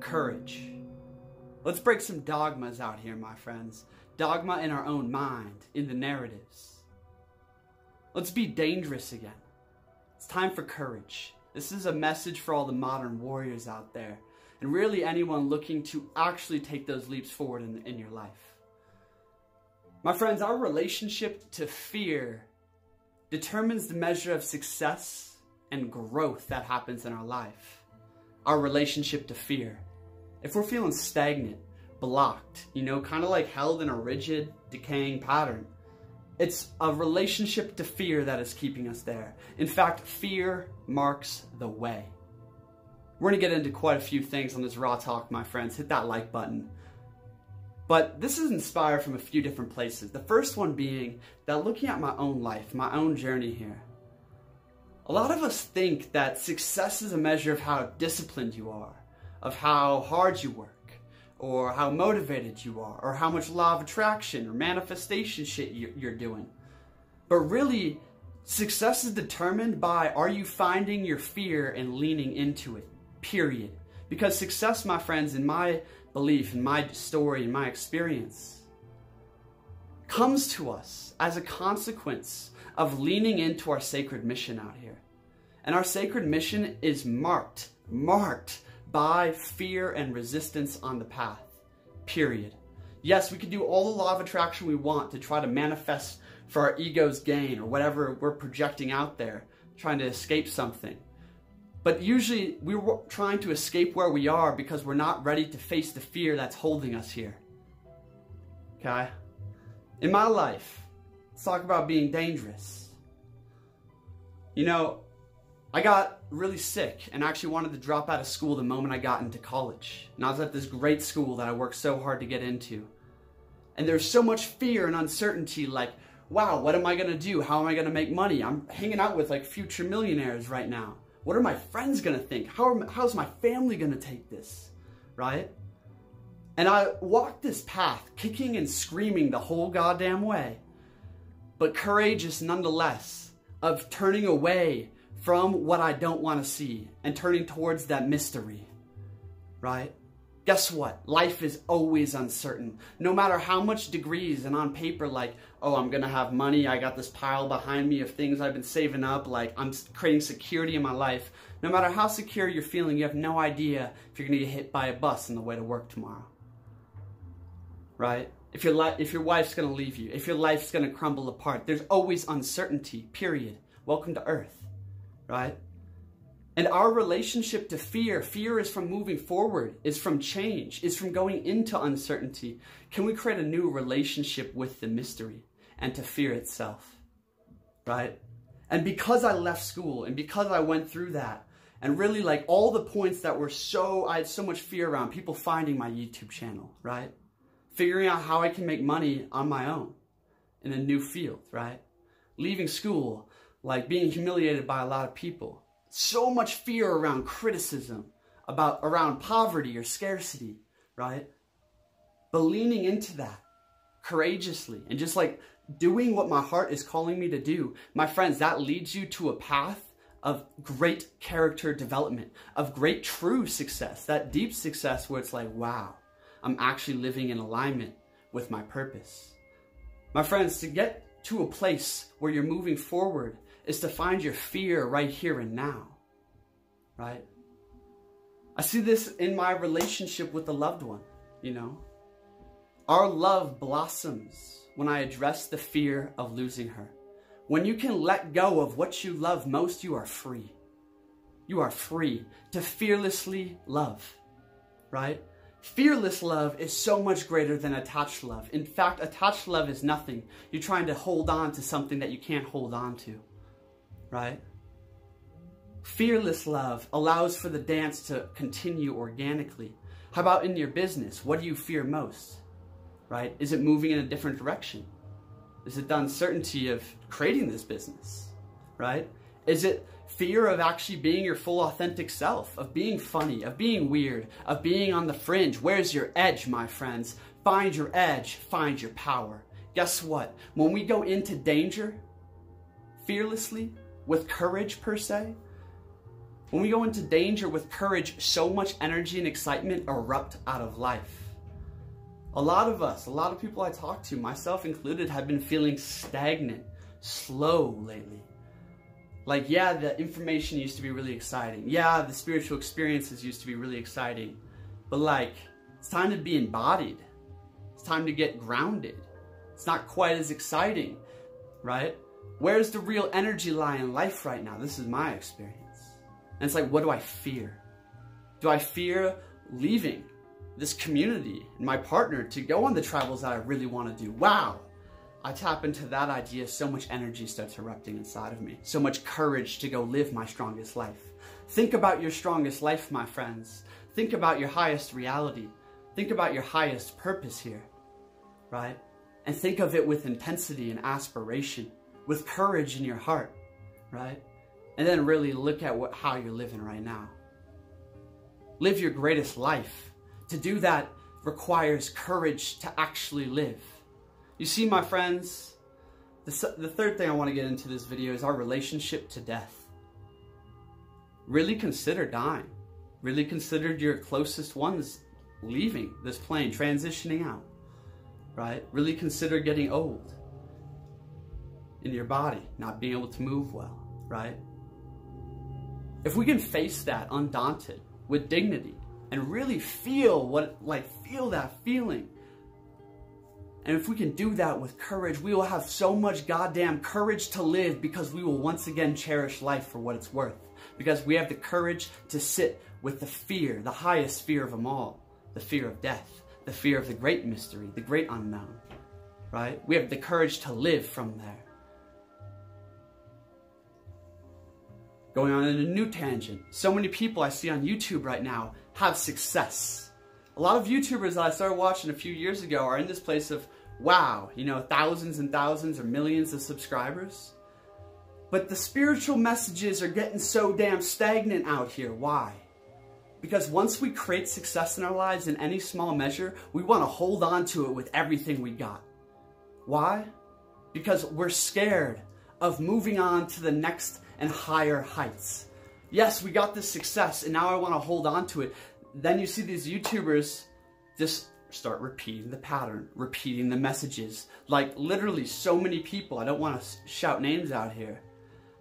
Courage. Let's break some dogmas out here, my friends. Dogma in our own mind, in the narratives. Let's be dangerous again. It's time for courage. This is a message for all the modern warriors out there, and really anyone looking to actually take those leaps forward in, in your life. My friends, our relationship to fear determines the measure of success and growth that happens in our life. Our relationship to fear. If we're feeling stagnant, blocked, you know, kind of like held in a rigid, decaying pattern, it's a relationship to fear that is keeping us there. In fact, fear marks the way. We're going to get into quite a few things on this Raw Talk, my friends. Hit that like button. But this is inspired from a few different places. The first one being that looking at my own life, my own journey here, a lot of us think that success is a measure of how disciplined you are, of how hard you work, or how motivated you are, or how much law of attraction or manifestation shit you're doing. But really, success is determined by are you finding your fear and leaning into it, period. Because success, my friends, in my belief, in my story, in my experience, comes to us as a consequence of leaning into our sacred mission out here. And our sacred mission is marked, marked by fear and resistance on the path. Period. Yes, we can do all the law of attraction we want to try to manifest for our ego's gain or whatever we're projecting out there, trying to escape something. But usually we're trying to escape where we are because we're not ready to face the fear that's holding us here. Okay? In my life, let's talk about being dangerous. You know, I got really sick and actually wanted to drop out of school the moment I got into college. And I was at this great school that I worked so hard to get into. And there's so much fear and uncertainty like, wow, what am I to do? How am I to make money? I'm hanging out with like future millionaires right now. What are my friends to think? How are, how's my family to take this? Right? And I walked this path, kicking and screaming the whole goddamn way, but courageous nonetheless, of turning away from what I don't want to see and turning towards that mystery, right? Guess what? Life is always uncertain. No matter how much degrees and on paper, like, oh, I'm going to have money. I got this pile behind me of things I've been saving up. Like, I'm creating security in my life. No matter how secure you're feeling, you have no idea if you're going to get hit by a bus on the way to work tomorrow. Right? If your, li- if your wife's going to leave you, if your life's going to crumble apart, there's always uncertainty, period. Welcome to Earth right? And our relationship to fear, fear is from moving forward, is from change, is from going into uncertainty. Can we create a new relationship with the mystery and to fear itself, right? And because I left school and because I went through that, and really like all the points that were so, I had so much fear around people finding my YouTube channel, right? Figuring out how I can make money on my own in a new field, right? Leaving school, like being humiliated by a lot of people. So much fear around criticism, about around poverty or scarcity, right? But leaning into that courageously and just like doing what my heart is calling me to do, my friends, that leads you to a path of great character development, of great true success, that deep success where it's like, wow, I'm actually living in alignment with my purpose. My friends, to get to a place where you're moving forward is to find your fear right here and now. Right? I see this in my relationship with a loved one, you know. Our love blossoms when I address the fear of losing her. When you can let go of what you love most, you are free. You are free to fearlessly love, right? Fearless love is so much greater than attached love. In fact, attached love is nothing. You're trying to hold on to something that you can't hold on to right? Fearless love allows for the dance to continue organically. How about in your business? What do you fear most? Right? Is it moving in a different direction? Is it the uncertainty of creating this business? Right? Is it fear of actually being your full authentic self, of being funny, of being weird, of being on the fringe? Where's your edge, my friends? Find your edge, find your power. Guess what? When we go into danger fearlessly, with courage per se, When we go into danger with courage, so much energy and excitement erupt out of life. A lot of us, a lot of people I talk to, myself included, have been feeling stagnant, slow lately. Like, yeah, the information used to be really exciting. Yeah, the spiritual experiences used to be really exciting. But like, it's time to be embodied. It's time to get grounded. It's not quite as exciting, right? Where's the real energy lie in life right now? This is my experience. And it's like, what do I fear? Do I fear leaving this community and my partner to go on the travels that I really want to do? Wow. I tap into that idea, so much energy starts erupting inside of me. So much courage to go live my strongest life. Think about your strongest life, my friends. Think about your highest reality. Think about your highest purpose here, right? And think of it with intensity and aspiration, with courage in your heart, right? and then really look at what, how you're living right now. Live your greatest life. To do that requires courage to actually live. You see, my friends, the, the third thing I want to get into this video is our relationship to death. Really consider dying. Really consider your closest ones leaving this plane, transitioning out, right? Really consider getting old in your body, not being able to move well, right? If we can face that undaunted with dignity and really feel what, like, feel that feeling, and if we can do that with courage, we will have so much goddamn courage to live because we will once again cherish life for what it's worth. Because we have the courage to sit with the fear, the highest fear of them all, the fear of death, the fear of the great mystery, the great unknown, right? We have the courage to live from there. Going on in a new tangent. So many people I see on YouTube right now have success. A lot of YouTubers that I started watching a few years ago are in this place of, wow, you know, thousands and thousands or millions of subscribers. But the spiritual messages are getting so damn stagnant out here. Why? Because once we create success in our lives in any small measure, we want to hold on to it with everything we got. Why? Because we're scared of moving on to the next and higher heights. Yes, we got this success and now I want to hold on to it. Then you see these YouTubers just start repeating the pattern, repeating the messages. Like literally so many people, I don't want to shout names out here,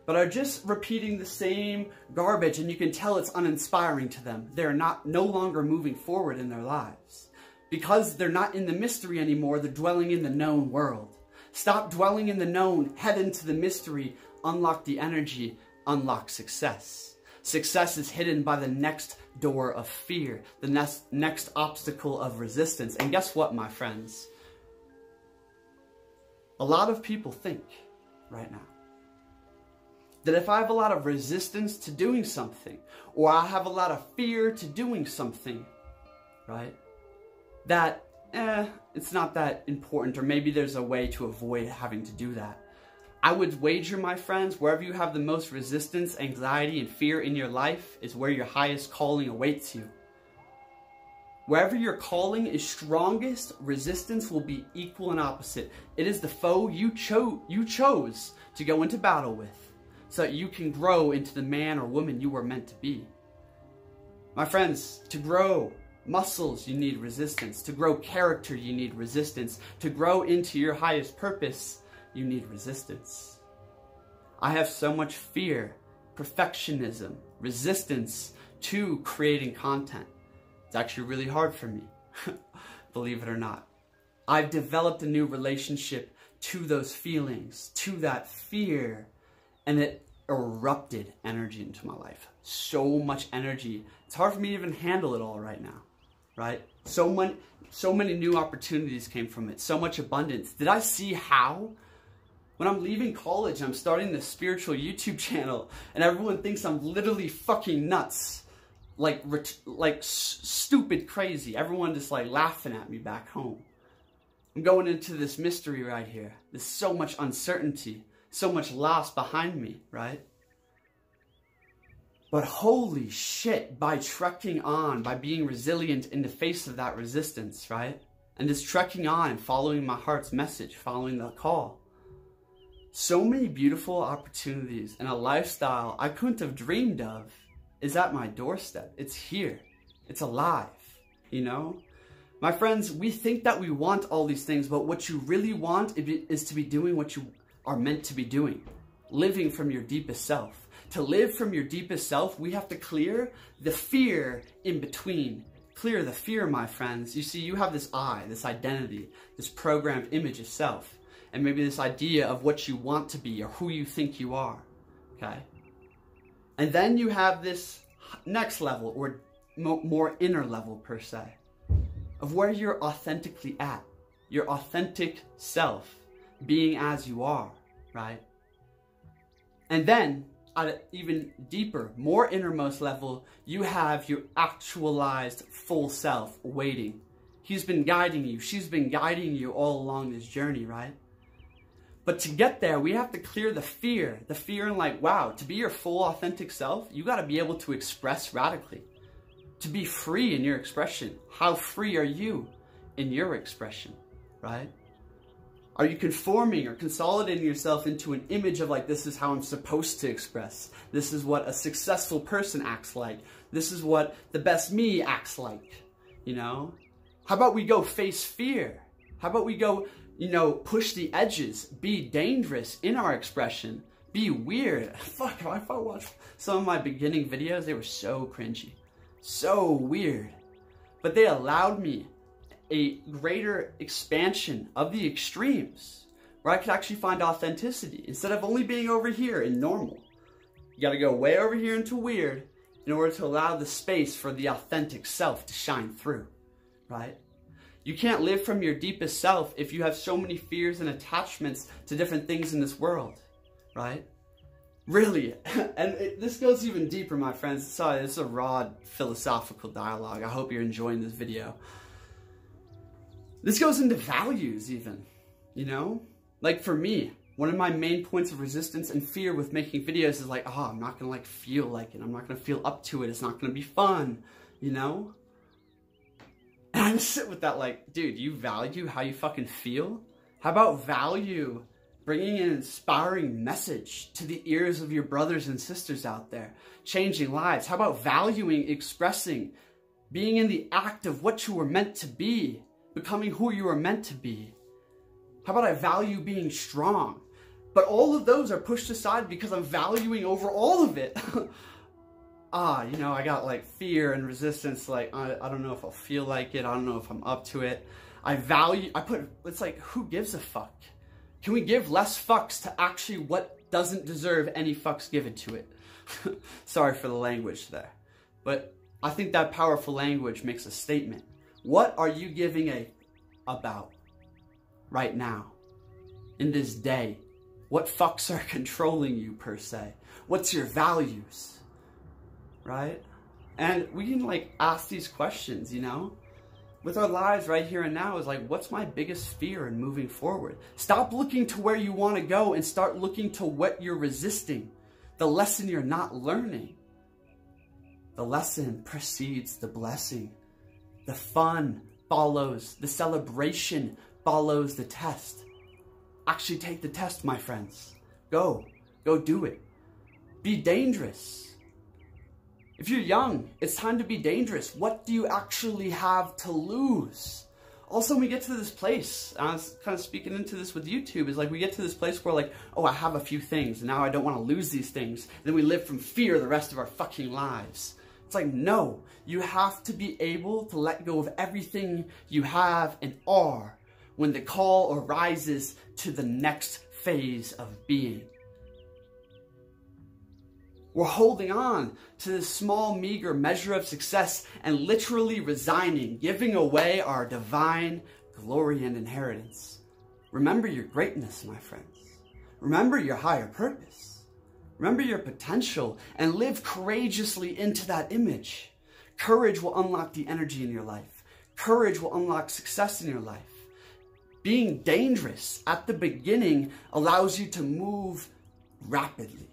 but are just repeating the same garbage and you can tell it's uninspiring to them. They're not no longer moving forward in their lives. Because they're not in the mystery anymore, they're dwelling in the known world. Stop dwelling in the known, head into the mystery, unlock the energy, unlock success. Success is hidden by the next door of fear, the next, next obstacle of resistance. And guess what, my friends? A lot of people think right now that if I have a lot of resistance to doing something, or I have a lot of fear to doing something, right, that, eh, it's not that important, or maybe there's a way to avoid having to do that. I would wager, my friends, wherever you have the most resistance, anxiety, and fear in your life is where your highest calling awaits you. Wherever your calling is strongest, resistance will be equal and opposite. It is the foe you, cho you chose to go into battle with so that you can grow into the man or woman you were meant to be. My friends, to grow muscles, you need resistance. To grow character, you need resistance. To grow into your highest purpose, you need resistance. I have so much fear, perfectionism, resistance to creating content. It's actually really hard for me, believe it or not. I've developed a new relationship to those feelings, to that fear, and it erupted energy into my life. So much energy. It's hard for me to even handle it all right now, right? So many, so many new opportunities came from it. So much abundance. Did I see how when I'm leaving college, I'm starting this spiritual YouTube channel, and everyone thinks I'm literally fucking nuts. Like, like stupid crazy. Everyone just like laughing at me back home. I'm going into this mystery right here. There's so much uncertainty, so much loss behind me, right? But holy shit, by trekking on, by being resilient in the face of that resistance, right? And just trekking on and following my heart's message, following the call so many beautiful opportunities and a lifestyle I couldn't have dreamed of is at my doorstep. It's here. It's alive, you know? My friends, we think that we want all these things, but what you really want is to be doing what you are meant to be doing, living from your deepest self. To live from your deepest self, we have to clear the fear in between. Clear the fear, my friends. You see, you have this I, this identity, this programmed image of self, and maybe this idea of what you want to be or who you think you are. Okay? And then you have this next level or more inner level per se of where you're authentically at, your authentic self, being as you are, right? And then at an even deeper, more innermost level, you have your actualized full self waiting. He's been guiding you. She's been guiding you all along this journey, right? But to get there, we have to clear the fear. The fear in like, wow, to be your full authentic self, you got to be able to express radically. To be free in your expression. How free are you in your expression, right? Are you conforming or consolidating yourself into an image of like, this is how I'm supposed to express? This is what a successful person acts like. This is what the best me acts like, you know? How about we go face fear? How about we go you know, push the edges, be dangerous in our expression, be weird. Fuck, if I watch some of my beginning videos, they were so cringy, so weird. But they allowed me a greater expansion of the extremes where I could actually find authenticity instead of only being over here in normal. You gotta go way over here into weird in order to allow the space for the authentic self to shine through, right? You can't live from your deepest self if you have so many fears and attachments to different things in this world, right? Really. And it, this goes even deeper, my friends. Sorry, this is a raw philosophical dialogue. I hope you're enjoying this video. This goes into values even, you know? Like for me, one of my main points of resistance and fear with making videos is like, oh, I'm not gonna like feel like it. I'm not gonna feel up to it. It's not gonna be fun, you know? Sit with that like, dude, you value how you fucking feel? How about value bringing an inspiring message to the ears of your brothers and sisters out there, changing lives? How about valuing expressing, being in the act of what you were meant to be, becoming who you were meant to be? How about I value being strong? But all of those are pushed aside because I'm valuing over all of it. ah, you know, I got like fear and resistance. Like, I, I don't know if I'll feel like it. I don't know if I'm up to it. I value, I put, it's like, who gives a fuck? Can we give less fucks to actually what doesn't deserve any fucks given to it? Sorry for the language there. But I think that powerful language makes a statement. What are you giving a about right now? In this day? What fucks are controlling you per se? What's your values? Right? And we can like ask these questions, you know? With our lives right here and now is like, what's my biggest fear in moving forward? Stop looking to where you want to go and start looking to what you're resisting, the lesson you're not learning. The lesson precedes the blessing. The fun follows, the celebration follows the test. Actually take the test, my friends. Go, go do it. Be dangerous if you're young, it's time to be dangerous. What do you actually have to lose? Also, we get to this place, I was kind of speaking into this with YouTube, is like we get to this place where like, oh, I have a few things, and now I don't want to lose these things. And then we live from fear the rest of our fucking lives. It's like, no, you have to be able to let go of everything you have and are when the call arises to the next phase of being. We're holding on to this small, meager measure of success and literally resigning, giving away our divine glory and inheritance. Remember your greatness, my friends. Remember your higher purpose. Remember your potential and live courageously into that image. Courage will unlock the energy in your life. Courage will unlock success in your life. Being dangerous at the beginning allows you to move rapidly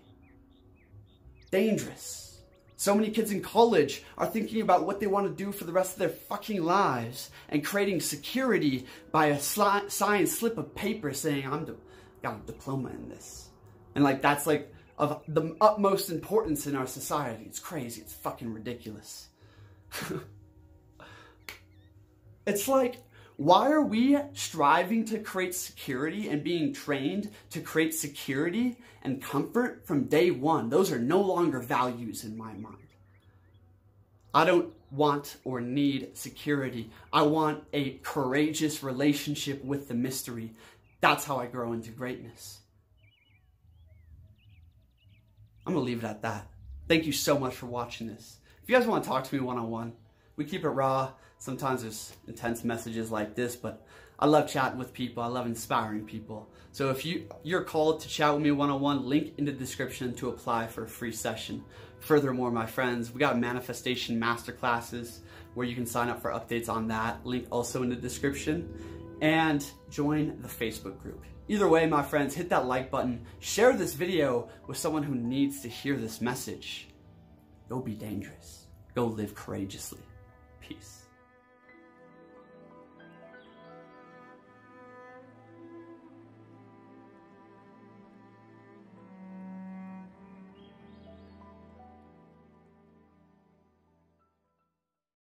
dangerous. So many kids in college are thinking about what they want to do for the rest of their fucking lives and creating security by a signed slip of paper saying, I'm got a diploma in this. And like, that's like of the utmost importance in our society. It's crazy. It's fucking ridiculous. it's like, why are we striving to create security and being trained to create security and comfort from day one? Those are no longer values in my mind. I don't want or need security. I want a courageous relationship with the mystery. That's how I grow into greatness. I'm going to leave it at that. Thank you so much for watching this. If you guys want to talk to me one on one, we keep it raw. Sometimes there's intense messages like this, but I love chatting with people. I love inspiring people. So if you, you're called to chat with me one on one, link in the description to apply for a free session. Furthermore, my friends, we got manifestation masterclasses where you can sign up for updates on that. Link also in the description. And join the Facebook group. Either way, my friends, hit that like button. Share this video with someone who needs to hear this message. Go be dangerous. Go live courageously. Peace.